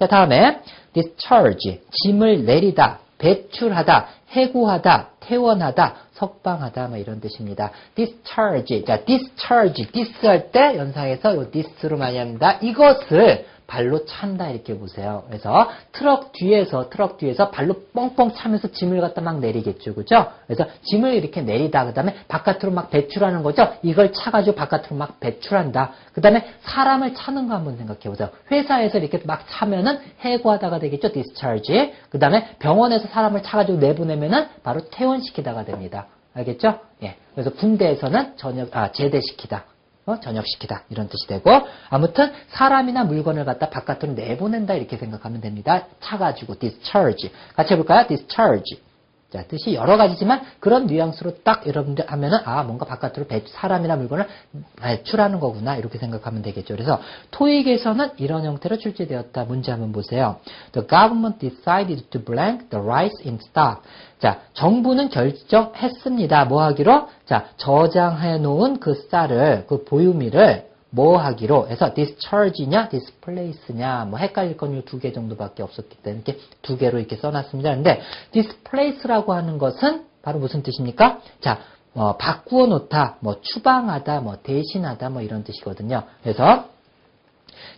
자, 다음에 discharge, 짐을 내리다, 배출하다, 해고하다, 퇴원하다, 석방하다, 뭐 이런 뜻입니다. discharge, 자, discharge, dis 할 때 연상해서 요 dis로 많이 합니다. 이것을 발로 찬다 이렇게 보세요. 그래서 트럭 뒤에서 트럭 뒤에서 발로 뻥뻥 차면서 짐을 갖다 막 내리겠죠, 그죠? 그래서 짐을 이렇게 내리다 그 다음에 바깥으로 막 배출하는 거죠. 이걸 차가지고 바깥으로 막 배출한다. 그 다음에 사람을 차는 거 한번 생각해 보세요. 회사에서 이렇게 막 차면은 해고하다가 되겠죠, discharge. 그 다음에 병원에서 사람을 차가지고 내보내면은 바로 퇴원시키다가 됩니다. 알겠죠? 예. 그래서 군대에서는 전역 아 제대시키다. 어, 전역시키다. 이런 뜻이 되고 아무튼 사람이나 물건을 갖다 바깥으로 내보낸다. 이렇게 생각하면 됩니다. 차가지고 discharge. 같이 해볼까요? discharge 자 뜻이 여러 가지지만 그런 뉘앙스로 딱 여러분들 하면은 아 뭔가 바깥으로 배, 사람이나 물건을 배출하는 거구나 이렇게 생각하면 되겠죠. 그래서 토익에서는 이런 형태로 출제되었다. 문제 한번 보세요. The government decided to blank the rice in stock. 자, 정부는 결정했습니다. 뭐 하기로? 자, 저장해 놓은 그 쌀을, 그 보유미를 뭐 하기로 해서 discharge냐, displace냐, 뭐 헷갈릴 건 이 두 개 정도밖에 없었기 때문에 이렇게 두 개로 이렇게 써놨습니다. 근데 displace라고 하는 것은 바로 무슨 뜻입니까? 자, 어, 바꾸어 놓다, 뭐 추방하다, 뭐 대신하다, 뭐 이런 뜻이거든요. 그래서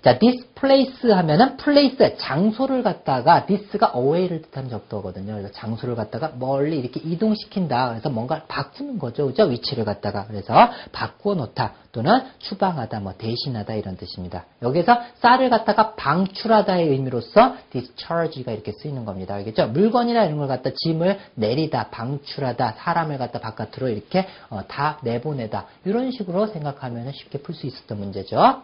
자, displace 하면은 place, 장소를 갖다가 this가 away를 뜻하는 접두어거든요. 그래서 장소를 갖다가 멀리 이렇게 이동시킨다. 그래서 뭔가 바꾸는 거죠. 그죠? 위치를 갖다가. 그래서 바꾸어 놓다 또는 추방하다, 뭐 대신하다 이런 뜻입니다. 여기서 쌀을 갖다가 방출하다의 의미로서 discharge가 이렇게 쓰이는 겁니다. 알겠죠? 물건이나 이런 걸 갖다 짐을 내리다, 방출하다, 사람을 갖다 바깥으로 이렇게 어, 다 내보내다. 이런 식으로 생각하면 쉽게 풀 수 있었던 문제죠.